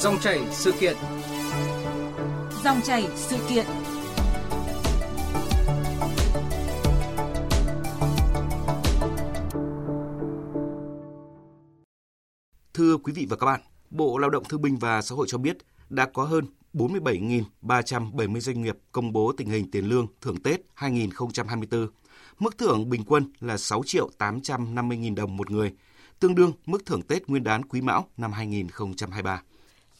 Dòng chảy sự kiện. Dòng chảy sự kiện. Thưa quý vị và các bạn, Bộ Lao động Thương binh và Xã hội cho biết đã có hơn 47.370 doanh nghiệp công bố tình hình tiền lương thưởng Tết 2024. Mức thưởng bình quân là 6 triệu 850 nghìn đồng một người, tương đương mức thưởng Tết Nguyên đán Quý Mão năm 2023.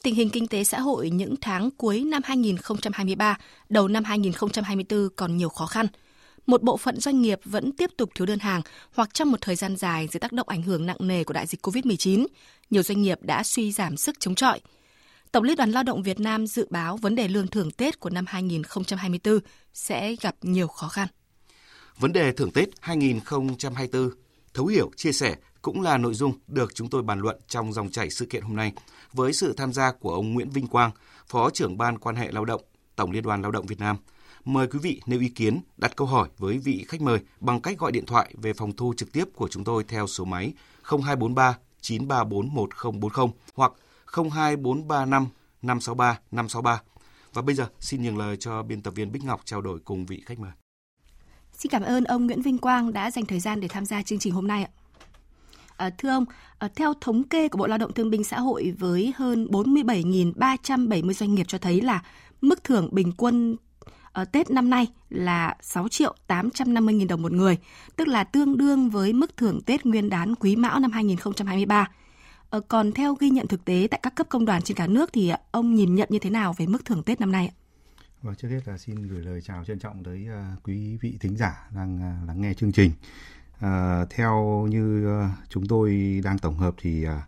Tình hình kinh tế xã hội những tháng cuối năm 2023, đầu năm 2024 còn nhiều khó khăn. Một bộ phận doanh nghiệp vẫn tiếp tục thiếu đơn hàng hoặc trong một thời gian dài dưới tác động ảnh hưởng nặng nề của đại dịch COVID-19, nhiều doanh nghiệp đã suy giảm sức chống chọi. Tổng Liên đoàn Lao động Việt Nam dự báo vấn đề lương thưởng Tết của năm 2024 sẽ gặp nhiều khó khăn. Vấn đề thưởng Tết 2024, thấu hiểu, chia sẻ cũng là nội dung được chúng tôi bàn luận trong dòng chảy sự kiện hôm nay với sự tham gia của ông Nguyễn Vinh Quang, Phó trưởng Ban quan hệ lao động, Tổng Liên đoàn Lao động Việt Nam. Mời quý vị nêu ý kiến, đặt câu hỏi với vị khách mời bằng cách gọi điện thoại về phòng thu trực tiếp của chúng tôi theo số máy 0243 934 1040 hoặc 02435 563 563. Và bây giờ xin nhường lời cho biên tập viên Bích Ngọc trao đổi cùng vị khách mời. Xin cảm ơn ông Nguyễn Vinh Quang đã dành thời gian để tham gia chương trình hôm nay ạ. À, thưa ông, à, theo thống kê của Bộ Lao động Thương binh Xã hội với hơn 47.370 doanh nghiệp cho thấy là mức thưởng bình quân ở Tết năm nay là 6 triệu 850 nghìn đồng một người, tức là tương đương với mức thưởng Tết Nguyên đán Quý Mão năm 2023. Ờ, còn theo ghi nhận thực tế tại các cấp công đoàn trên cả nước thì ông nhìn nhận như thế nào về mức thưởng Tết năm nay ạ? Vâng, trước hết là xin gửi lời chào trân trọng tới quý vị thính giả đang lắng nghe chương trình. À, theo như ờ, chúng tôi đang tổng hợp thì à,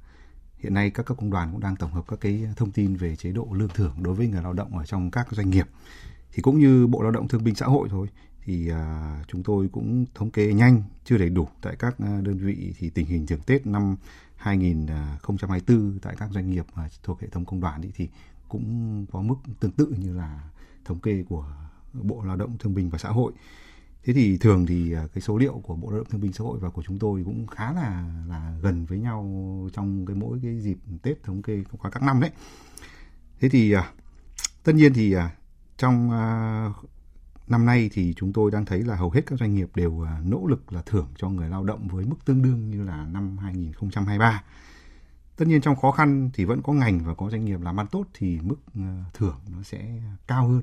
hiện nay các cấp công đoàn cũng đang tổng hợp các cái thông tin về chế độ lương thưởng đối với người lao động ở trong các doanh nghiệp. Thì cũng như Bộ Lao động Thương binh Xã hội thôi, thì à, chúng tôi cũng thống kê nhanh, chưa đầy đủ tại các ờ, đơn vị thì tình hình thưởng Tết năm 2024 tại các doanh nghiệp thuộc hệ thống công đoàn thì cũng có mức tương tự như là thống kê của Bộ Lao động Thương binh và Xã hội. Thế thì thường thì à, cái số liệu của Bộ Lao động Thương binh Xã hội và của chúng tôi cũng khá là là gần với nhau trong cái mỗi cái dịp Tết thống kê qua các năm đấy. Thế thì à, tất nhiên thì à, trong năm nay thì chúng tôi đang thấy là hầu hết các doanh nghiệp đều nỗ lực là thưởng cho người lao động với mức tương đương như là năm 2023. Tất nhiên trong khó khăn thì vẫn có ngành và có doanh nghiệp làm ăn tốt thì mức thưởng nó sẽ cao hơn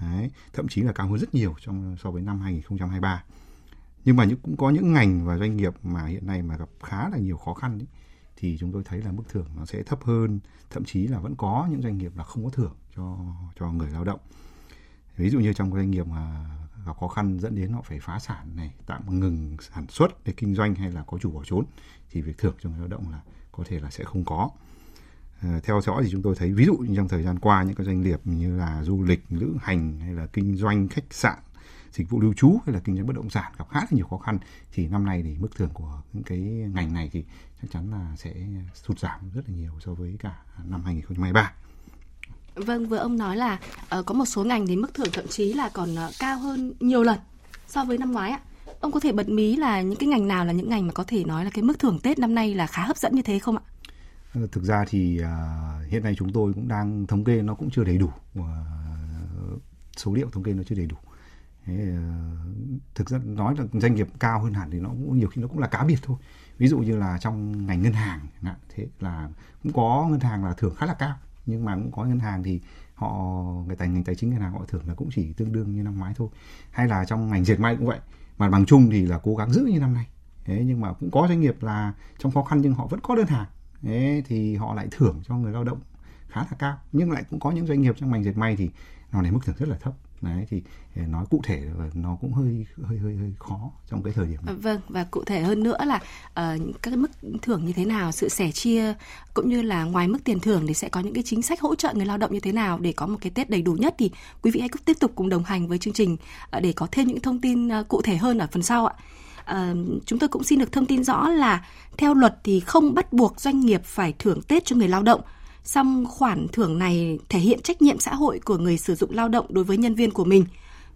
Đấy, thậm chí là cao hơn rất nhiều trong so với năm 2023. Nhưng mà cũng có những ngành và doanh nghiệp mà hiện nay mà gặp khá là nhiều khó khăn ấy, thì chúng tôi thấy là mức thưởng nó sẽ thấp hơn, thậm chí là vẫn có những doanh nghiệp là không có thưởng cho cho người lao động. Ví dụ như trong doanh nghiệp mà gặp khó khăn dẫn đến họ phải phá sản này, tạm ngừng sản xuất để kinh doanh hay là có chủ bỏ trốn thì việc thưởng cho người lao động là có thể là sẽ không có. Ờ, theo dõi thì chúng tôi thấy ví dụ như trong thời gian qua những cái doanh nghiệp như là du lịch lữ hành hay là kinh doanh khách sạn dịch vụ lưu trú hay là kinh doanh bất động sản gặp khá là nhiều khó khăn thì năm nay thì mức thưởng của những cái ngành này thì chắc chắn là sẽ sụt giảm rất là nhiều so với cả năm 2023. Vâng, vừa ông nói là uh, có một số ngành thì mức thưởng thậm chí là còn uh, cao hơn nhiều lần so với năm ngoái ạ. Ông có thể bật mí là những cái ngành nào là những ngành mà có thể nói là cái mức thưởng Tết năm nay là khá hấp dẫn như thế không ạ? Ờ, thực ra thì uh, hiện nay chúng tôi cũng đang thống kê nó cũng chưa đầy đủ uh, số liệu thống kê nó chưa đầy đủ. Thế, uh, thực ra nói là doanh nghiệp cao hơn hẳn thì nó cũng nhiều khi nó cũng là cá biệt thôi. Ví dụ như là trong ngành ngân hàng thế là cũng có ngân hàng là thưởng khá là cao nhưng mà cũng có ngân hàng thì họ người tài ngành tài chính ngân hàng họ thưởng là cũng chỉ tương đương như năm ngoái thôi. Hay là trong ngành dệt may cũng vậy mà bằng chung thì là cố gắng giữ như năm nay. Thế nhưng mà cũng có doanh nghiệp là trong khó khăn nhưng họ vẫn có đơn hàng. Thế thì họ lại thưởng cho người lao động khá là cao nhưng lại cũng có những doanh nghiệp trong ngành dệt may thì nó này mức thưởng rất là thấp đấy thì ờ, nói cụ thể nó cũng hơi hơi hơi hơi khó trong cái thời điểm này. Vâng và cụ thể hơn nữa là uh, các mức thưởng như thế nào, sự sẻ chia cũng như là ngoài mức tiền thưởng thì sẽ có những cái chính sách hỗ trợ người lao động như thế nào để có một cái Tết đầy đủ nhất thì quý vị hãy cứ tiếp tục cùng đồng hành với chương trình ờ, để có thêm những thông tin cụ thể hơn ở phần sau ạ. À, chúng tôi cũng xin được thông tin rõ là theo luật thì không bắt buộc doanh nghiệp phải thưởng Tết cho người lao động. Song khoản thưởng này thể hiện trách nhiệm xã hội của người sử dụng lao động đối với nhân viên của mình.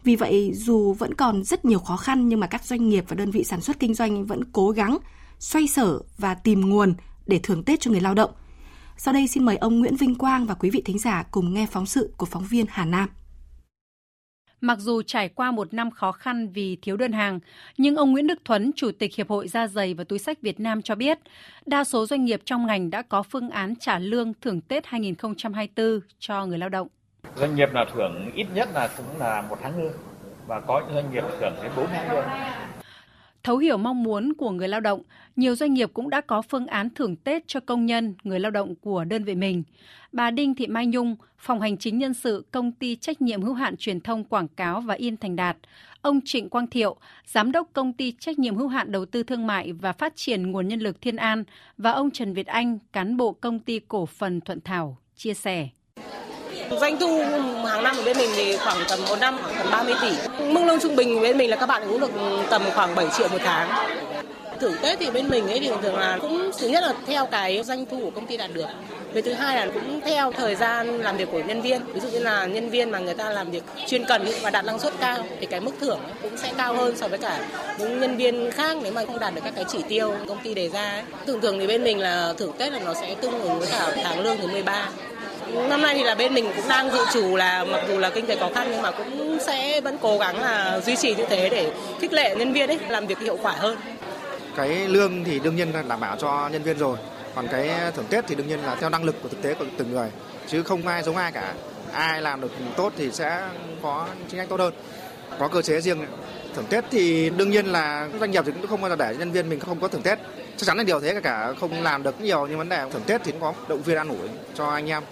Vì vậy, dù vẫn còn rất nhiều khó khăn nhưng mà các doanh nghiệp và đơn vị sản xuất kinh doanh vẫn cố gắng xoay sở và tìm nguồn để thưởng Tết cho người lao động. Sau đây xin mời ông Nguyễn Vinh Quang và quý vị thính giả cùng nghe phóng sự của phóng viên Hà Nam. Mặc dù trải qua một năm khó khăn vì thiếu đơn hàng, nhưng ông Nguyễn Đức Thuấn, Chủ tịch Hiệp hội Da giày và Túi sách Việt Nam cho biết, đa số doanh nghiệp trong ngành đã có phương án trả lương thưởng Tết 2024 cho người lao động. Doanh nghiệp là thưởng ít nhất là cũng là một tháng lương và có những doanh nghiệp thưởng đến 4 tháng lương. Thấu hiểu mong muốn của người lao động, nhiều doanh nghiệp cũng đã có phương án thưởng Tết cho công nhân, người lao động của đơn vị mình. Bà Đinh Thị Mai Nhung, Phòng Hành chính Nhân sự Công ty Trách nhiệm hữu hạn Truyền thông Quảng cáo và In Thành Đạt, ông Trịnh Quang Thiệu, Giám đốc Công ty Trách nhiệm hữu hạn Đầu tư Thương mại và Phát triển Nguồn Nhân lực Thiên An và ông Trần Việt Anh, cán bộ Công ty Cổ phần Thuận Thảo, chia sẻ. Doanh thu hàng năm của bên mình thì khoảng tầm một năm, khoảng tầm 30 tỷ. Mức lương trung bình bên mình là các bạn cũng được ừ, tầm khoảng 7 triệu một tháng. Thưởng Tết thì bên mình ấy thì thường là cũng, thứ nhất là theo cái doanh thu của công ty đạt được. Về thứ hai là cũng theo thời gian làm việc của nhân viên. Ví dụ như là nhân viên mà người ta làm việc chuyên cần và đạt năng suất cao thì cái mức thưởng cũng sẽ cao hơn so với cả những nhân viên khác nếu mà không đạt được các cái chỉ tiêu công ty đề ra. Thường thường thì bên mình là thưởng Tết là nó sẽ tương ứng với cả tháng lương thứ 13 năm nay thì là bên mình cũng đang dự trù là mặc dù là kinh tế khó khăn nhưng mà cũng sẽ vẫn cố gắng là duy trì như thế để khích lệ nhân viên ấy làm việc hiệu quả hơn. Cái lương thì đương nhiên là đảm bảo cho nhân viên rồi, còn cái thưởng Tết thì đương nhiên là theo năng lực của thực tế của từng người, chứ không ai giống ai cả. Ai làm được tốt thì sẽ có chính sách tốt hơn, có cơ chế riêng. Thưởng Tết thì đương nhiên là doanh nghiệp thì cũng không bao giờ để nhân viên mình không có thưởng Tết. Chắc chắn là điều thế cả, cả không làm được nhiều nhưng vấn đề thưởng Tết thì cũng có động viên an ủi cho anh em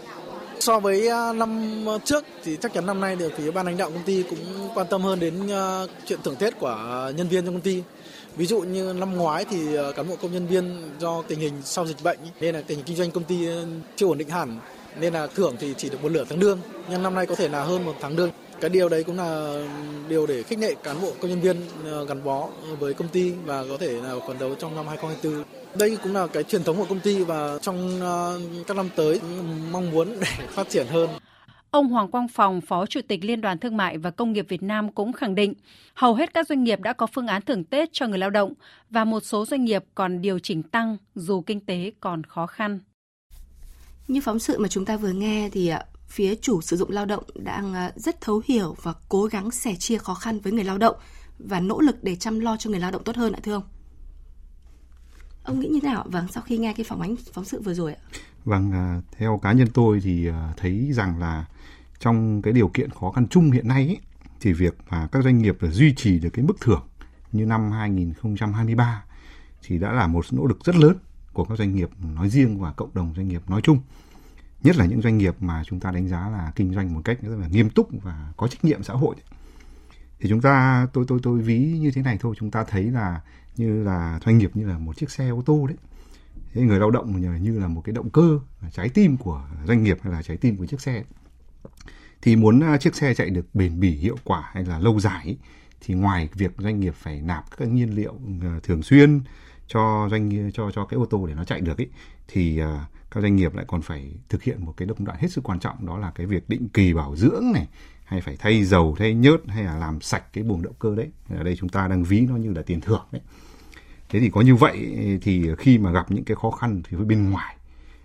So với à, năm trước thì chắc chắn năm nay được phía ban lãnh đạo công ty cũng quan tâm hơn đến à, chuyện thưởng Tết của nhân viên trong công ty. Ví dụ như năm ngoái thì à, cán bộ công nhân viên do tình hình sau dịch bệnh nên là tình hình kinh doanh công ty ừ, chưa ổn định hẳn, nên là thưởng thì chỉ được một nửa tháng lương nhưng năm nay có thể là hơn một tháng lương cái điều đấy cũng là điều để khích lệ cán bộ công nhân viên gắn bó với công ty và có thể là phấn đấu trong năm 2024 đây cũng là cái truyền thống của công ty và trong ờ, các năm tới mong muốn để phát triển hơn. Ông Hoàng Quang Phòng, Phó Chủ tịch Liên đoàn Thương mại và Công nghiệp Việt Nam cũng khẳng định, hầu hết các doanh nghiệp đã có phương án thưởng Tết cho người lao động và một số doanh nghiệp còn điều chỉnh tăng dù kinh tế còn khó khăn. Như phóng sự mà chúng ta vừa nghe thì ờ, phía chủ sử dụng lao động đang à, rất thấu hiểu và cố gắng sẻ chia khó khăn với người lao động và nỗ lực để chăm lo cho người lao động tốt hơn ạ thưa ông? Ông nghĩ như thế nào? Vâng, sau khi nghe cái phỏng ánh phóng sự vừa rồi ạ. Vâng, à, theo cá nhân tôi thì à, thấy rằng là trong cái điều kiện khó khăn chung hiện nay ấy, thì việc mà các doanh nghiệp duy trì được cái mức thưởng như năm 2023 thì đã là một nỗ lực rất lớn của các doanh nghiệp nói riêng và cộng đồng doanh nghiệp nói chung. Nhất là những doanh nghiệp mà chúng ta đánh giá là kinh doanh một cách rất là nghiêm túc và có trách nhiệm xã hội. Thì chúng ta tôi tôi tôi ví như thế này thôi, chúng ta thấy là như là doanh nghiệp như là một chiếc xe ô tô đấy thế người lao động như là một cái động cơ trái tim của doanh nghiệp hay là trái tim của chiếc xe thì muốn à, chiếc xe chạy được bền bỉ hiệu quả hay là lâu dài thì ngoài việc doanh nghiệp phải nạp các nhiên liệu ờ, thường xuyên cho doanh cho cho cái ô tô để nó chạy được ấy thì à, các doanh nghiệp lại còn phải thực hiện một cái công đoạn hết sức quan trọng đó là cái việc định kỳ bảo dưỡng này hay phải thay dầu thay nhớt hay là làm sạch cái buồng động cơ đấy. Ở đây chúng ta đang ví nó như là tiền thưởng đấy. Thế thì có như vậy thì khi mà gặp những cái khó khăn thì với bên ngoài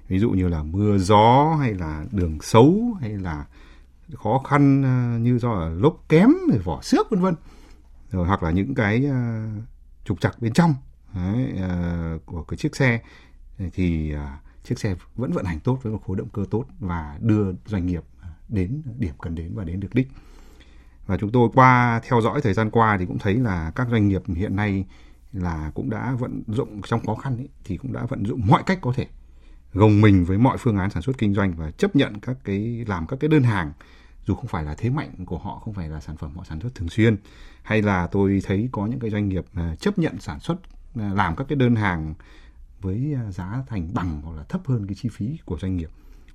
ví dụ như là mưa gió hay là đường xấu hay là khó khăn ờ, như do là lốp kém rồi vỏ xước vân vân rồi hoặc là những cái ờ, trục trặc bên trong đấy, uh, của cái chiếc xe thì uh, chiếc xe vẫn vận hành tốt với một khối động cơ tốt và đưa doanh nghiệp à, đến điểm cần đến và đến được đích. Và chúng tôi qua theo dõi thời gian qua thì cũng thấy là các doanh nghiệp hiện nay là cũng đã vận dụng trong khó khăn ấy, thì cũng đã vận dụng mọi cách có thể gồng mình với mọi phương án sản xuất kinh doanh và chấp nhận các cái làm các cái đơn hàng dù không phải là thế mạnh của họ không phải là sản phẩm họ sản xuất thường xuyên hay là tôi thấy có những cái doanh nghiệp à, chấp nhận sản xuất à, làm các cái đơn hàng với à, giá thành bằng hoặc là thấp hơn cái chi phí của doanh nghiệp.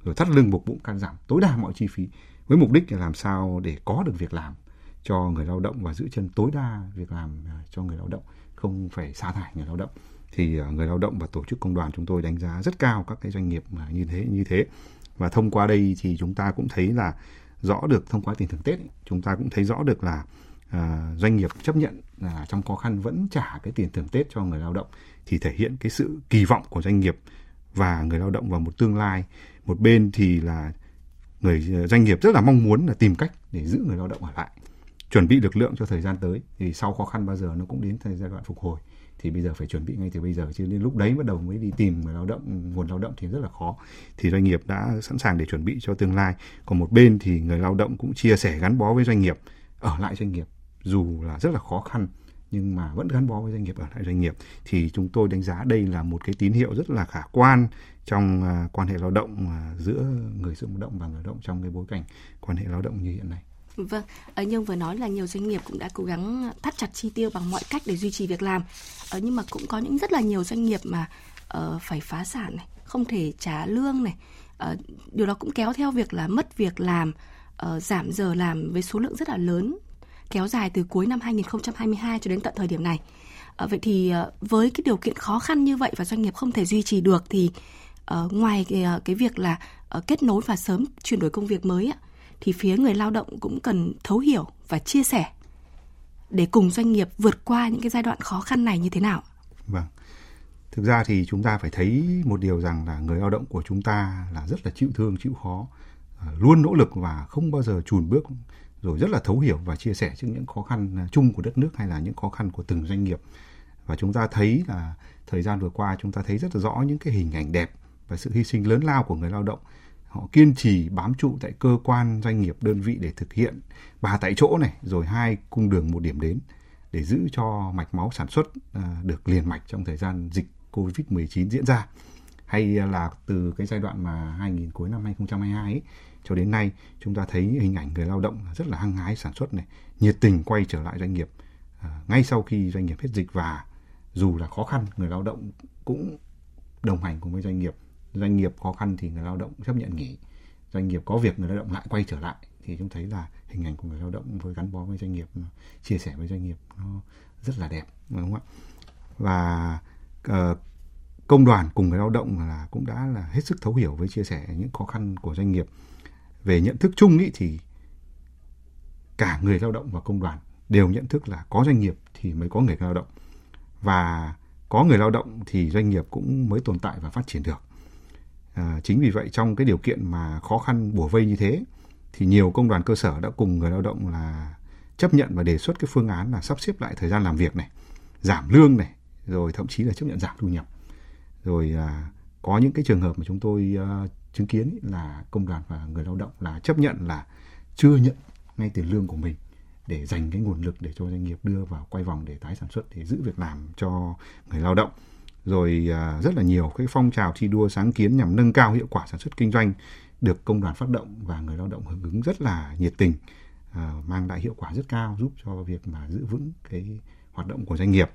Rồi thắt lưng buộc bụng can giảm tối đa mọi chi phí với mục đích là làm sao để có được việc làm cho người lao động và giữ chân tối đa việc làm à, cho người lao động không phải sa thải người lao động. Thì à, người lao động và tổ chức công đoàn chúng tôi đánh giá rất cao các cái doanh nghiệp mà như thế như thế. Và thông qua đây thì chúng ta cũng thấy là rõ được thông qua tiền thưởng Tết ấy, chúng ta cũng thấy rõ được là à, doanh nghiệp chấp nhận là trong khó khăn vẫn trả cái tiền thưởng Tết cho người lao động thì thể hiện cái sự kỳ vọng của doanh nghiệp và người lao động vào một tương lai. Một bên thì là người doanh nghiệp rất là mong muốn là tìm cách để giữ người lao động ở lại chuẩn bị lực lượng cho thời gian tới. Thì sau khó khăn bao giờ nó cũng đến thời giai đoạn phục hồi thì bây giờ phải chuẩn bị ngay từ bây giờ. Chứ đến lúc đấy bắt đầu mới đi tìm người lao động nguồn lao động thì rất là khó. Thì doanh nghiệp đã sẵn sàng để chuẩn bị cho tương lai. Còn một bên thì người lao động cũng chia sẻ gắn bó với doanh nghiệp ở lại doanh nghiệp dù là rất là khó khăn nhưng mà vẫn gắn bó với doanh nghiệp ở lại doanh nghiệp thì chúng tôi đánh giá đây là một cái tín hiệu rất là khả quan trong à, quan hệ lao động à, giữa người sử dụng lao động và người lao động trong cái bối cảnh quan hệ lao động như hiện nay. Vâng, ở nhưng vừa nói là nhiều doanh nghiệp cũng đã cố gắng thắt chặt chi tiêu bằng mọi cách để duy trì việc làm. Ờ, nhưng mà cũng có những rất là nhiều doanh nghiệp mà ờ, phải phá sản này, không thể trả lương này. Điều đó cũng kéo theo việc là mất việc làm, giảm giờ làm với số lượng rất là lớn kéo dài từ cuối năm 2022 cho đến tận thời điểm này. À, vậy thì ờ, với cái điều kiện khó khăn như vậy và doanh nghiệp không thể duy trì được thì uh, ngoài cái, cái việc là uh, kết nối và sớm chuyển đổi công việc mới thì phía người lao động cũng cần thấu hiểu và chia sẻ để cùng doanh nghiệp vượt qua những cái giai đoạn khó khăn này như thế nào? Vâng. Thực ra thì chúng ta phải thấy một điều rằng là người lao động của chúng ta là rất là chịu thương, chịu khó, luôn nỗ lực và không bao giờ chùn bước rồi rất là thấu hiểu và chia sẻ trước những khó khăn à, chung của đất nước hay là những khó khăn của từng doanh nghiệp. Và chúng ta thấy là thời gian vừa qua chúng ta thấy rất là rõ những cái hình ảnh đẹp và sự hy sinh lớn lao của người lao động. Họ kiên trì bám trụ tại cơ quan doanh nghiệp, đơn vị để thực hiện. Ba tại chỗ này, rồi hai cung đường một điểm đến để giữ cho mạch máu sản xuất à, được liền mạch trong thời gian dịch Covid-19 diễn ra hay là từ cái giai đoạn mà 2000 cuối năm 2022 ấy, cho đến nay chúng ta thấy hình ảnh người lao động rất là hăng hái sản xuất này nhiệt tình quay trở lại doanh nghiệp à, ngay sau khi doanh nghiệp hết dịch và dù là khó khăn người lao động cũng đồng hành cùng với doanh nghiệp. Doanh nghiệp khó khăn thì người lao động chấp nhận nghỉ doanh nghiệp có việc người lao động lại quay trở lại. Thì chúng thấy là hình ảnh của người lao động với gắn bó với doanh nghiệp chia sẻ với doanh nghiệp nó rất là đẹp đúng không ạ? Và uh, công đoàn cùng người lao động là cũng đã là hết sức thấu hiểu với chia sẻ những khó khăn của doanh nghiệp. Về nhận thức chung ý thì cả người lao động và công đoàn đều nhận thức là có doanh nghiệp thì mới có người lao động. Và có người lao động thì doanh nghiệp cũng mới tồn tại và phát triển được. À, chính vì vậy trong cái điều kiện mà khó khăn bủa vây như thế thì nhiều công đoàn cơ sở đã cùng người lao động là chấp nhận và đề xuất cái phương án là sắp xếp lại thời gian làm việc này giảm lương này rồi thậm chí là chấp nhận giảm thu nhập rồi à, có những cái trường hợp mà chúng tôi à, chứng kiến là công đoàn và người lao động là chấp nhận là chưa nhận ngay tiền lương của mình để dành cái nguồn lực để cho doanh nghiệp đưa vào quay vòng để tái sản xuất để giữ việc làm cho người lao động. Rồi à, rất là nhiều cái phong trào thi đua sáng kiến nhằm nâng cao hiệu quả sản xuất kinh doanh được công đoàn phát động và người lao động hưởng ứng rất là nhiệt tình à, mang lại hiệu quả rất cao giúp cho việc mà giữ vững cái hoạt động của doanh nghiệp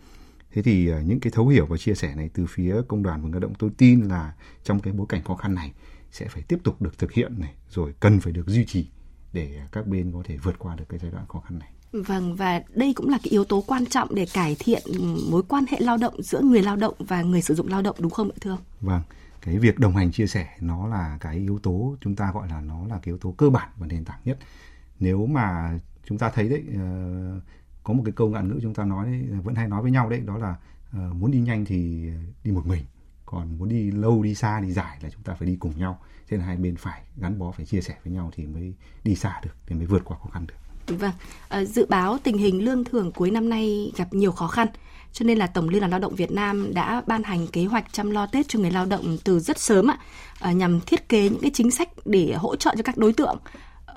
thế thì à, những cái thấu hiểu và chia sẻ này từ phía công đoàn và người lao động tôi tin là trong cái bối cảnh khó khăn này sẽ phải tiếp tục được thực hiện này rồi cần phải được duy trì để các bên có thể vượt qua được cái giai đoạn khó khăn này. Vâng và đây cũng là cái yếu tố quan trọng để cải thiện mối quan hệ lao động giữa người lao động và người sử dụng lao động đúng không ạ thưa ông? Vâng, cái việc đồng hành chia sẻ nó là cái yếu tố chúng ta gọi là nó là cái yếu tố cơ bản và nền tảng nhất. Nếu mà chúng ta thấy đấy uh, có một cái câu ngạn ngữ chúng ta nói đấy, vẫn hay nói với nhau đấy đó là uh, muốn đi nhanh thì đi một mình còn muốn đi lâu đi xa đi dài là chúng ta phải đi cùng nhau. Thế là hai bên phải gắn bó phải chia sẻ với nhau thì mới đi xa được thì mới vượt qua khó khăn được. Vâng, à, dự báo tình hình lương thưởng cuối năm nay gặp nhiều khó khăn, cho nên là Tổng Liên đoàn Lao động Việt Nam đã ban hành kế hoạch chăm lo Tết cho người lao động từ rất sớm ạ, à, nhằm thiết kế những cái chính sách để hỗ trợ cho các đối tượng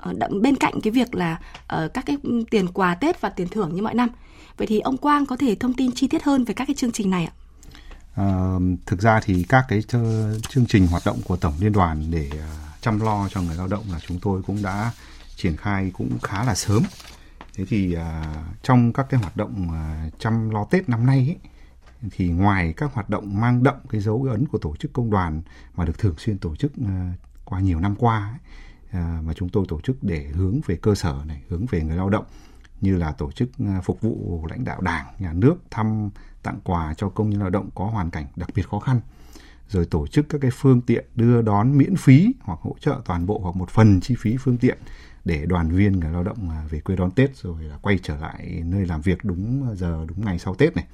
Ờ, bên cạnh cái việc là ờ, các cái tiền quà Tết và tiền thưởng như mọi năm. Vậy thì ông Quang có thể thông tin chi tiết hơn về các cái chương trình này ạ? À, thực ra thì các cái chương trình hoạt động của tổng liên đoàn để uh, chăm lo cho người lao động là chúng tôi cũng đã triển khai cũng khá là sớm. Thế thì uh, trong các cái hoạt động uh, chăm lo Tết năm nay ấy, thì ngoài các hoạt động mang đậm cái dấu ấn của tổ chức công đoàn mà được thường xuyên tổ chức uh, qua nhiều năm qua ấy, À, mà chúng tôi tổ chức để hướng về cơ sở này, hướng về người lao động như là tổ chức à, phục vụ lãnh đạo đảng, nhà nước thăm tặng quà cho công nhân lao động có hoàn cảnh đặc biệt khó khăn rồi tổ chức các cái phương tiện đưa đón miễn phí hoặc hỗ trợ toàn bộ hoặc một phần chi phí phương tiện để đoàn viên người lao động à, về quê đón Tết rồi là quay trở lại nơi làm việc đúng giờ đúng ngày sau Tết này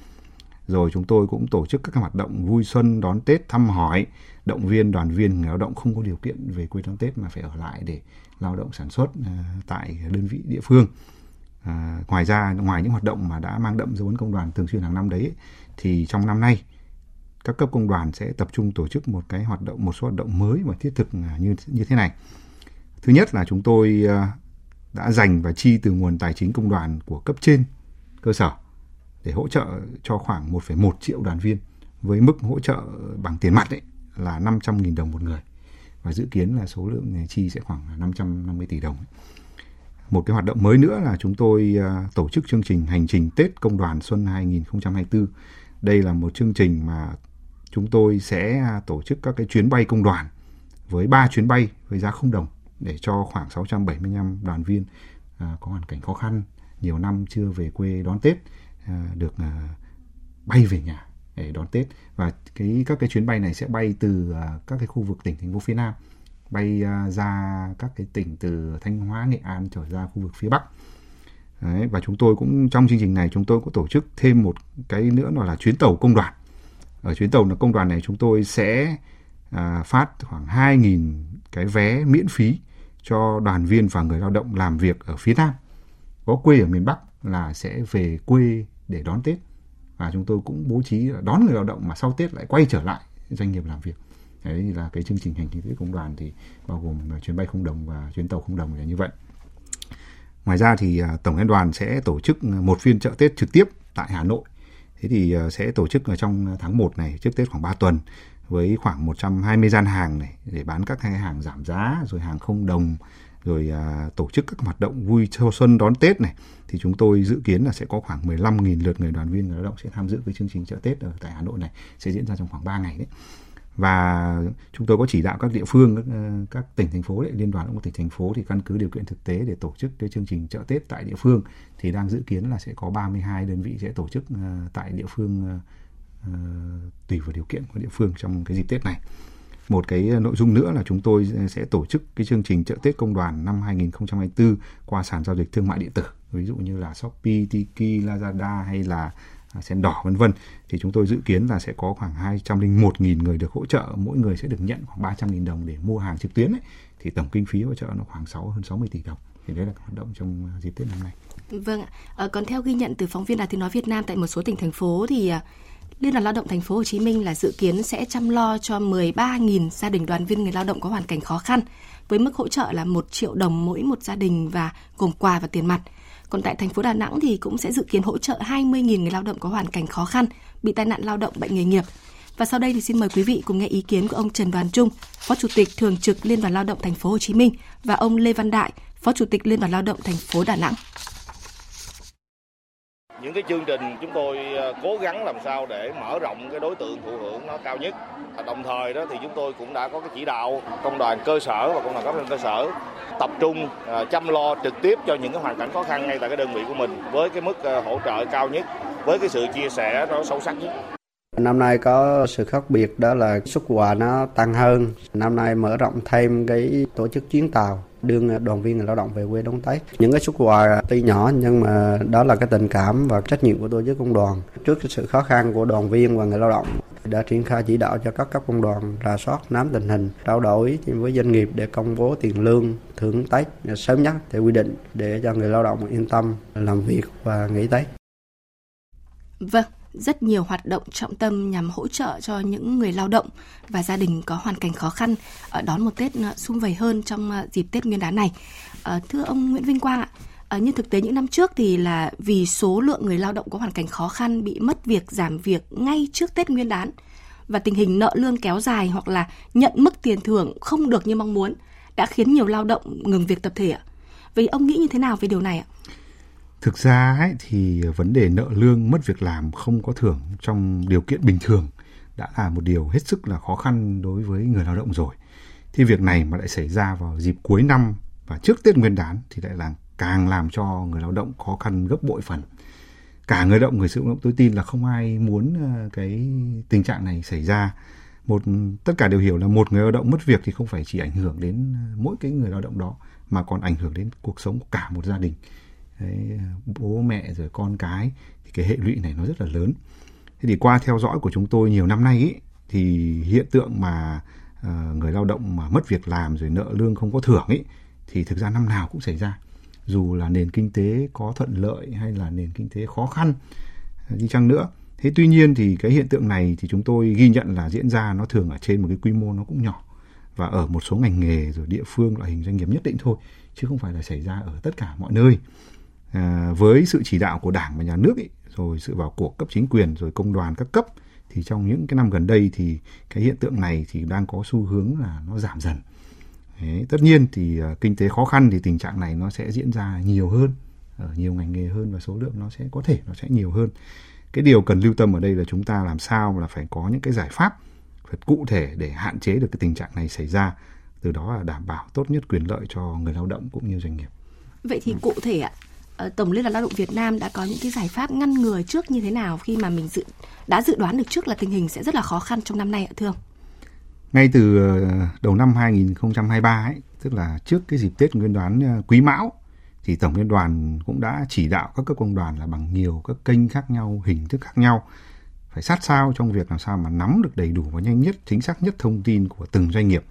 rồi chúng tôi cũng tổ chức các hoạt động vui xuân đón Tết thăm hỏi động viên đoàn viên người lao động không có điều kiện về quê đón Tết mà phải ở lại để lao động sản xuất ờ, tại đơn vị địa phương. À, ngoài ra ngoài những hoạt động mà đã mang đậm dấu ấn công đoàn thường xuyên hàng năm đấy thì trong năm nay các cấp công đoàn sẽ tập trung tổ chức một cái hoạt động một số hoạt động mới và thiết thực ờ, như như thế này. Thứ nhất là chúng tôi đã dành và chi từ nguồn tài chính công đoàn của cấp trên cơ sở để hỗ trợ cho khoảng 1,1 triệu đoàn viên với mức hỗ trợ bằng tiền mặt ấy là 500.000 đồng một người và dự kiến là số lượng chi sẽ khoảng 550 tỷ đồng. Một cái hoạt động mới nữa là chúng tôi à, tổ chức chương trình hành trình Tết Công đoàn Xuân 2024. Đây là một chương trình mà chúng tôi sẽ à, tổ chức các cái chuyến bay công đoàn với 3 chuyến bay với giá không đồng để cho khoảng 675 đoàn viên à, có hoàn cảnh khó khăn nhiều năm chưa về quê đón Tết À, được à, bay về nhà để đón Tết và cái các cái chuyến bay này sẽ bay từ à, các cái khu vực tỉnh thành phố phía Nam bay ra các cái tỉnh từ Thanh Hóa, Nghệ An trở ra khu vực phía Bắc. Đấy, và chúng tôi cũng trong chương trình này chúng tôi cũng tổ chức thêm một cái nữa là chuyến tàu công đoàn. Ở chuyến tàu là công đoàn này chúng tôi sẽ à, phát khoảng 2.000 cái vé miễn phí cho đoàn viên và người lao động làm việc ở phía Nam. Có quê ở miền Bắc là sẽ về quê để đón Tết. Và chúng tôi cũng bố trí đón người lao động mà sau Tết lại quay trở lại doanh nghiệp làm việc. Đấy là cái chương trình hành trình Tết công đoàn thì bao gồm à, chuyến bay không đồng và chuyến tàu không đồng là như vậy. Ngoài ra thì à, tổng liên đoàn sẽ tổ chức một phiên chợ Tết trực tiếp tại Hà Nội. Thế thì à, sẽ tổ chức ở trong tháng 1 này, trước Tết khoảng 3 tuần, với khoảng 120 gian hàng này để bán các cái hàng giảm giá, rồi hàng không đồng rồi à, tổ chức các hoạt động vui châu xuân đón Tết này thì chúng tôi dự kiến là sẽ có khoảng 15.000 lượt người đoàn viên người lao động sẽ tham dự cái chương trình chợ Tết ở tại Hà Nội này sẽ diễn ra trong khoảng 3 ngày đấy và chúng tôi có chỉ đạo các địa phương các, ờ, các tỉnh thành phố đấy, liên đoàn của tỉnh thành phố thì căn cứ điều kiện thực tế để tổ chức cái chương trình chợ Tết tại địa phương thì đang dự kiến là sẽ có 32 đơn vị sẽ tổ chức ờ, tại địa phương ờ, tùy vào điều kiện của địa phương trong cái dịp Tết này. Một cái ờ, nội dung nữa là chúng tôi ờ, sẽ tổ chức cái chương trình chợ Tết công đoàn năm 2024 qua sàn giao dịch thương mại điện tử, ví dụ như là Shopee, Tiki, Lazada hay là à, sen đỏ vân vân thì chúng tôi dự kiến là sẽ có khoảng 201.000 người được hỗ trợ mỗi người sẽ được nhận khoảng 300.000 đồng để mua hàng trực tuyến ấy. thì tổng kinh phí hỗ trợ nó khoảng 6 hơn 60 tỷ đồng thì đấy là hoạt động trong à, dịp Tết năm nay. Vâng ạ. À, còn theo ghi nhận từ phóng viên Đài Tiếng nói Việt Nam tại một số tỉnh thành phố thì à, Liên đoàn Lao động Thành phố Hồ Chí Minh là dự kiến sẽ chăm lo cho 13.000 gia đình đoàn viên người lao động có hoàn cảnh khó khăn với mức hỗ trợ là 1 triệu đồng mỗi một gia đình và gồm quà và tiền mặt. Còn tại thành phố Đà Nẵng thì cũng sẽ dự kiến hỗ trợ 20.000 người lao động có hoàn cảnh khó khăn, bị tai nạn lao động, bệnh nghề nghiệp. Và sau đây thì xin mời quý vị cùng nghe ý kiến của ông Trần Đoàn Trung, Phó Chủ tịch Thường trực Liên đoàn Lao động Thành phố Hồ Chí Minh và ông Lê Văn Đại, Phó Chủ tịch Liên đoàn Lao động Thành phố Đà Nẵng những cái chương trình chúng tôi ờ, cố gắng làm sao để mở rộng cái đối tượng thụ hưởng nó cao nhất. Đồng thời đó thì chúng tôi cũng đã có cái chỉ đạo công đoàn cơ sở và công đoàn cấp trên cơ sở tập trung ờ, chăm lo trực tiếp cho những cái hoàn cảnh khó khăn ngay tại cái đơn vị của mình với cái mức ờ, hỗ trợ cao nhất, với cái sự chia sẻ nó sâu sắc nhất. Năm nay có sự khác biệt đó là xuất quà nó tăng hơn. Năm nay mở rộng thêm cái tổ chức chuyến tàu đưa đoàn viên người lao động về quê đón Tết. Những cái xuất quà tuy nhỏ nhưng mà đó là cái tình cảm và trách nhiệm của tôi với công đoàn. Trước cái sự khó khăn của đoàn viên và người lao động đã triển khai chỉ đạo cho các cấp công đoàn rà soát nắm tình hình, trao đổi với doanh nghiệp để công bố tiền lương, thưởng Tết sớm nhất theo quy định để cho người lao động yên tâm làm việc và nghỉ Tết. Vâng, rất nhiều hoạt động trọng tâm nhằm hỗ trợ cho những người lao động và gia đình có hoàn cảnh khó khăn ở đón một Tết ờ, sung vầy hơn trong ờ, dịp Tết Nguyên đán này. Thưa ông Nguyễn Vinh Quang ạ, à, như thực tế những năm trước thì là vì số lượng người lao động có hoàn cảnh khó khăn bị mất việc, giảm việc ngay trước Tết Nguyên đán và tình hình nợ lương kéo dài hoặc là nhận mức tiền thưởng không được như mong muốn đã khiến nhiều lao động ngừng việc tập thể ạ. Vậy ông nghĩ như thế nào về điều này ạ? Thực ra ấy, thì vấn đề nợ lương mất việc làm không có thưởng trong điều kiện bình thường đã là một điều hết sức là khó khăn đối với người lao động rồi. Thì việc này mà lại xảy ra vào dịp cuối năm và trước Tết Nguyên đán thì lại là càng làm cho người lao động khó khăn gấp bội phần. Cả người lao động, người sử dụng tôi tin là không ai muốn ờ, cái tình trạng này xảy ra. Một tất cả đều hiểu là một người lao động mất việc thì không phải chỉ ảnh hưởng đến ờ, mỗi cái người lao động đó mà còn ảnh hưởng đến cuộc sống của cả một gia đình Đấy, ờ, bố mẹ rồi con cái thì cái hệ lụy này nó rất là lớn. Thế thì qua theo dõi của chúng tôi nhiều năm nay ý, thì hiện tượng mà uh, người lao động mà mất việc làm rồi nợ lương không có thưởng ý, thì thực ra năm nào cũng xảy ra. Dù là nền kinh tế có thuận lợi hay là nền kinh tế khó khăn ờ, đi chăng nữa. Thế tuy nhiên thì cái hiện tượng này thì chúng tôi ghi nhận là diễn ra nó thường ở trên một cái quy mô nó cũng nhỏ và ở một số ngành nghề rồi địa phương loại hình doanh nghiệp nhất định thôi chứ không phải là xảy ra ở tất cả mọi nơi à, với sự chỉ đạo của đảng và nhà nước ý, rồi sự vào cuộc cấp chính quyền rồi công đoàn các cấp thì trong những cái năm gần đây thì cái hiện tượng này thì đang có xu hướng là nó giảm dần. Đấy, tất nhiên thì uh, kinh tế khó khăn thì tình trạng này nó sẽ diễn ra nhiều hơn ở nhiều ngành nghề hơn và số lượng nó sẽ có thể nó sẽ nhiều hơn. Cái điều cần lưu tâm ở đây là chúng ta làm sao là phải có những cái giải pháp thật cụ thể để hạn chế được cái tình trạng này xảy ra từ đó là đảm bảo tốt nhất quyền lợi cho người lao động cũng như doanh nghiệp. Vậy thì cụ thể ạ ờ, Ờ, Tổng Liên đoàn Lao động Việt Nam đã có những cái giải pháp ngăn ngừa trước như thế nào khi mà mình dự đã dự đoán được trước là tình hình sẽ rất là khó khăn trong năm nay ạ thưa ông? ngay từ ờ, đầu năm 2023 ấy, tức là trước cái dịp Tết Nguyên đán ờ, Quý Mão thì Tổng Liên đoàn cũng đã chỉ đạo các cấp công đoàn là bằng nhiều các kênh khác nhau, hình thức khác nhau phải sát sao trong việc làm sao mà nắm được đầy đủ và nhanh nhất, chính xác nhất thông tin của từng doanh nghiệp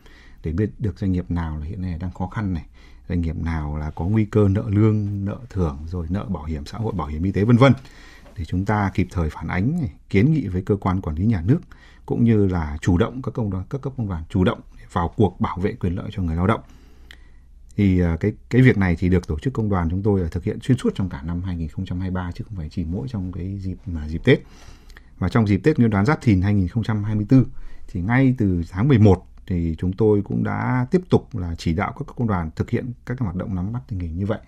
để biết được doanh nghiệp nào là hiện nay đang khó khăn này, doanh nghiệp nào là có nguy cơ nợ lương, nợ thưởng rồi nợ bảo hiểm xã hội, bảo hiểm y tế vân vân. Để chúng ta kịp thời phản ánh, kiến nghị với cơ quan quản lý nhà nước cũng như là chủ động các công đoàn các cấp công đoàn chủ động vào cuộc bảo vệ quyền lợi cho người lao động. Thì à, cái cái việc này thì được tổ chức công đoàn chúng tôi thực hiện xuyên suốt trong cả năm 2023 chứ không phải chỉ mỗi trong cái dịp mà dịp Tết. Và trong dịp Tết Nguyên đán Giáp Thìn 2024 thì ngay từ tháng 11 thì chúng tôi cũng đã tiếp tục là chỉ đạo các công đoàn thực hiện các hoạt động nắm bắt tình hình như vậy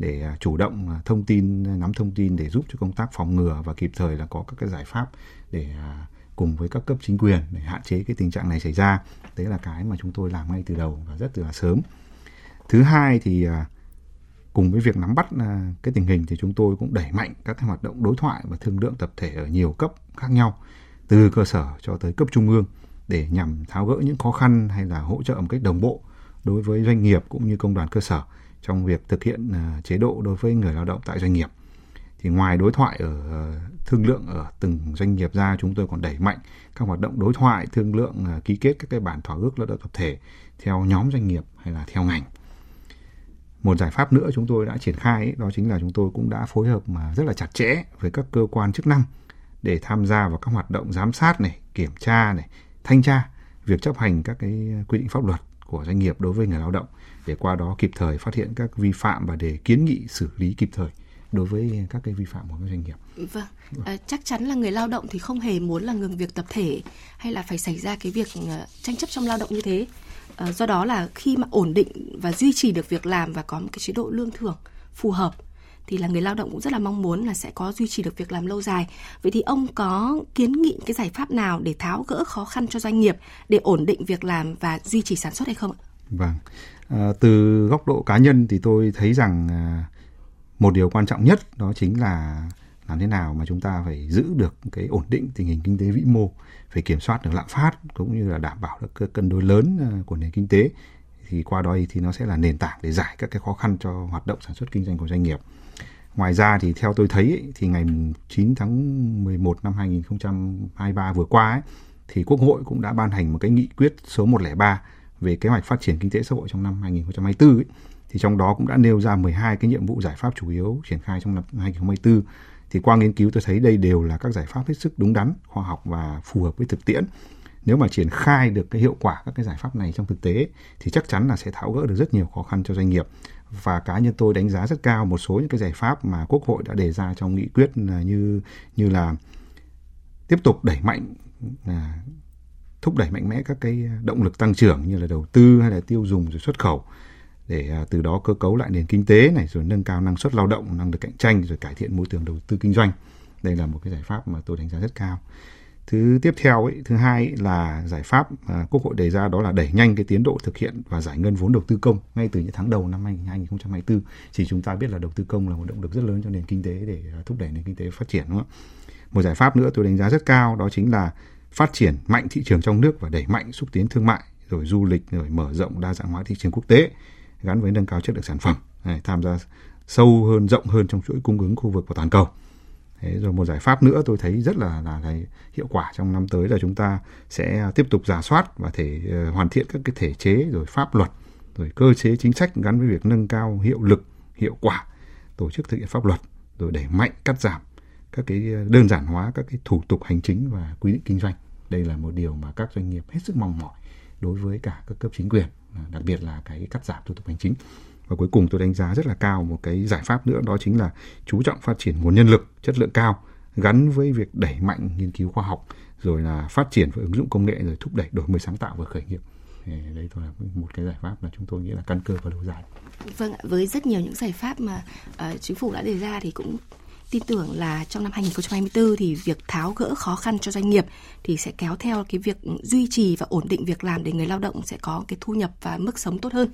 để à, chủ động à, thông tin, nắm thông tin để giúp cho công tác phòng ngừa và kịp thời là có các cái giải pháp để à, cùng với các cấp chính quyền để hạn chế cái tình trạng này xảy ra. Đấy là cái mà chúng tôi làm ngay từ đầu và rất là sớm. Thứ hai thì cùng với việc nắm bắt cái tình hình thì chúng tôi cũng đẩy mạnh các cái hoạt động đối thoại và thương lượng tập thể ở nhiều cấp khác nhau, từ cơ sở cho tới cấp trung ương để nhằm tháo gỡ những khó khăn hay là hỗ trợ một cách đồng bộ đối với doanh nghiệp cũng như công đoàn cơ sở trong việc thực hiện à, chế độ đối với người lao động tại doanh nghiệp. Thì ngoài đối thoại ở à, thương lượng ở từng doanh nghiệp ra chúng tôi còn đẩy mạnh các hoạt động đối thoại thương lượng à, ký kết các cái bản thỏa ước lao động tập thể theo nhóm doanh nghiệp hay là theo ngành. Một giải pháp nữa chúng tôi đã triển khai ấy, đó chính là chúng tôi cũng đã phối hợp mà rất là chặt chẽ với các cơ quan chức năng để tham gia vào các hoạt động giám sát này kiểm tra này thanh tra việc chấp hành các cái quy định pháp luật của doanh nghiệp đối với người lao động để qua đó kịp thời phát hiện các vi phạm và để kiến nghị xử lý kịp thời đối với các cái vi phạm của các doanh nghiệp. Vâng, à, chắc chắn là người lao động thì không hề muốn là ngừng việc tập thể hay là phải xảy ra cái việc à, tranh chấp trong lao động như thế. À, do đó là khi mà ổn định và duy trì được việc làm và có một cái chế độ lương thưởng phù hợp thì là người lao động cũng rất là mong muốn là sẽ có duy trì được việc làm lâu dài. Vậy thì ông có kiến nghị cái giải pháp nào để tháo gỡ khó khăn cho doanh nghiệp để ổn định việc làm và duy trì sản xuất hay không ạ? Vâng, à, từ góc độ cá nhân thì tôi thấy rằng à, một điều quan trọng nhất đó chính là làm thế nào mà chúng ta phải giữ được cái ổn định tình hình kinh tế vĩ mô phải kiểm soát được lạm phát cũng như là đảm bảo được cân đối lớn à, của nền kinh tế thì qua đó thì nó sẽ là nền tảng để giải các cái khó khăn cho hoạt động sản xuất kinh doanh của doanh nghiệp. Ngoài ra thì theo tôi thấy thì ngày 9 tháng 11 năm 2023 vừa qua ấy, thì Quốc hội cũng đã ban hành một cái nghị quyết số 103 về kế hoạch phát triển kinh tế xã hội trong năm 2024 ấy, thì trong đó cũng đã nêu ra 12 cái nhiệm vụ giải pháp chủ yếu triển khai trong năm 2024 thì qua nghiên cứu tôi thấy đây đều là các giải pháp hết sức đúng đắn, khoa học và phù hợp với thực tiễn. Nếu mà triển khai được cái hiệu quả các cái giải pháp này trong thực tế thì chắc chắn là sẽ tháo gỡ được rất nhiều khó khăn cho doanh nghiệp. Và cá nhân tôi đánh giá rất cao một số những cái giải pháp mà Quốc hội đã đề ra trong nghị quyết à, như như là tiếp tục đẩy mạnh à, thúc đẩy mạnh mẽ các cái động lực tăng trưởng như là đầu tư hay là tiêu dùng rồi xuất khẩu để à, từ đó cơ cấu lại nền kinh tế này rồi nâng cao năng suất lao động năng lực cạnh tranh rồi cải thiện môi trường đầu tư kinh doanh. Đây là một cái giải pháp mà tôi đánh giá rất cao thứ tiếp theo ấy, thứ hai ấy là giải pháp mà quốc hội đề ra đó là đẩy nhanh cái tiến độ thực hiện và giải ngân vốn đầu tư công ngay từ những tháng đầu năm 2024 chỉ chúng ta biết là đầu tư công là một động lực rất lớn cho nền kinh tế để à, thúc đẩy nền kinh tế phát triển đúng không một giải pháp nữa tôi đánh giá rất cao đó chính là phát triển mạnh thị trường trong nước và đẩy mạnh xúc tiến thương mại rồi du lịch rồi mở rộng đa dạng hóa thị trường quốc tế gắn với nâng cao chất lượng sản phẩm. Này, tham gia sâu hơn rộng hơn trong chuỗi cung ứng khu vực và toàn cầu. Thế rồi một giải pháp nữa tôi thấy rất là là, là hiệu quả trong năm tới là chúng ta sẽ tiếp tục giả soát và thể uh, hoàn thiện các cái thể chế rồi pháp luật rồi cơ chế chính sách gắn với việc nâng cao hiệu lực hiệu quả tổ chức thực hiện pháp luật rồi đẩy mạnh cắt giảm các cái ờ, đơn giản hóa các cái thủ tục hành chính và quy định kinh doanh. Đây là một điều mà các doanh nghiệp hết sức mong mỏi đối với cả các cấp chính quyền đặc biệt là cái cắt giảm thủ tục hành chính và cuối cùng tôi đánh giá rất là cao một cái giải pháp nữa đó chính là chú trọng phát triển nguồn nhân lực chất lượng cao gắn với việc đẩy mạnh nghiên cứu khoa học rồi là phát triển và ứng dụng công nghệ rồi thúc đẩy đổi mới sáng tạo và khởi nghiệp đấy thôi là một cái giải pháp mà chúng tôi nghĩ là căn cơ và lâu dài. Vâng với rất nhiều những giải pháp mà uh, chính phủ đã đề ra thì cũng tin tưởng là trong năm 2024 thì việc tháo gỡ khó khăn cho doanh nghiệp thì sẽ kéo theo cái việc duy trì và ổn định việc làm để người lao động sẽ có cái thu nhập và mức sống tốt hơn.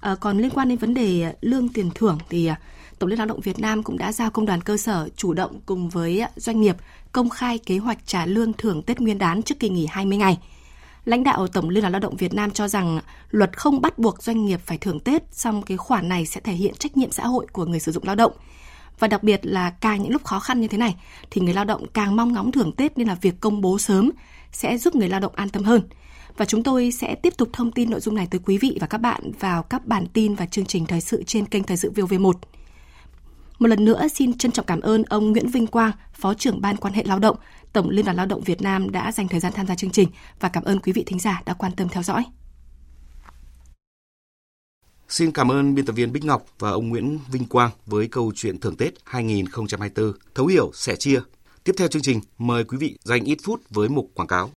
À, còn liên quan đến vấn đề ờ, lương tiền thưởng thì ờ, Tổng Liên lao động Việt Nam cũng đã giao công đoàn cơ sở chủ động cùng với doanh nghiệp công khai kế hoạch trả lương thưởng Tết Nguyên đán trước kỳ nghỉ 20 ngày. Lãnh đạo Tổng Liên đoàn Lao động Việt Nam cho rằng luật không bắt buộc doanh nghiệp phải thưởng Tết, song cái khoản này sẽ thể hiện trách nhiệm xã hội của người sử dụng lao động. Và đặc biệt là càng những lúc khó khăn như thế này thì người lao động càng mong ngóng thưởng Tết nên là việc công bố sớm sẽ giúp người lao động an tâm hơn. Và chúng tôi sẽ tiếp tục thông tin nội dung này tới quý vị và các bạn vào các bản tin và chương trình thời sự trên kênh Thời sự VOV1. Một lần nữa xin trân trọng cảm ơn ông Nguyễn Vinh Quang, Phó trưởng Ban quan hệ lao động, Tổng Liên đoàn Lao động Việt Nam đã dành thời gian tham gia chương trình và cảm ơn quý vị thính giả đã quan tâm theo dõi. Xin cảm ơn biên tập viên Bích Ngọc và ông Nguyễn Vinh Quang với câu chuyện thưởng Tết 2024, thấu hiểu, sẻ chia. Tiếp theo chương trình, mời quý vị dành ít phút với mục quảng cáo.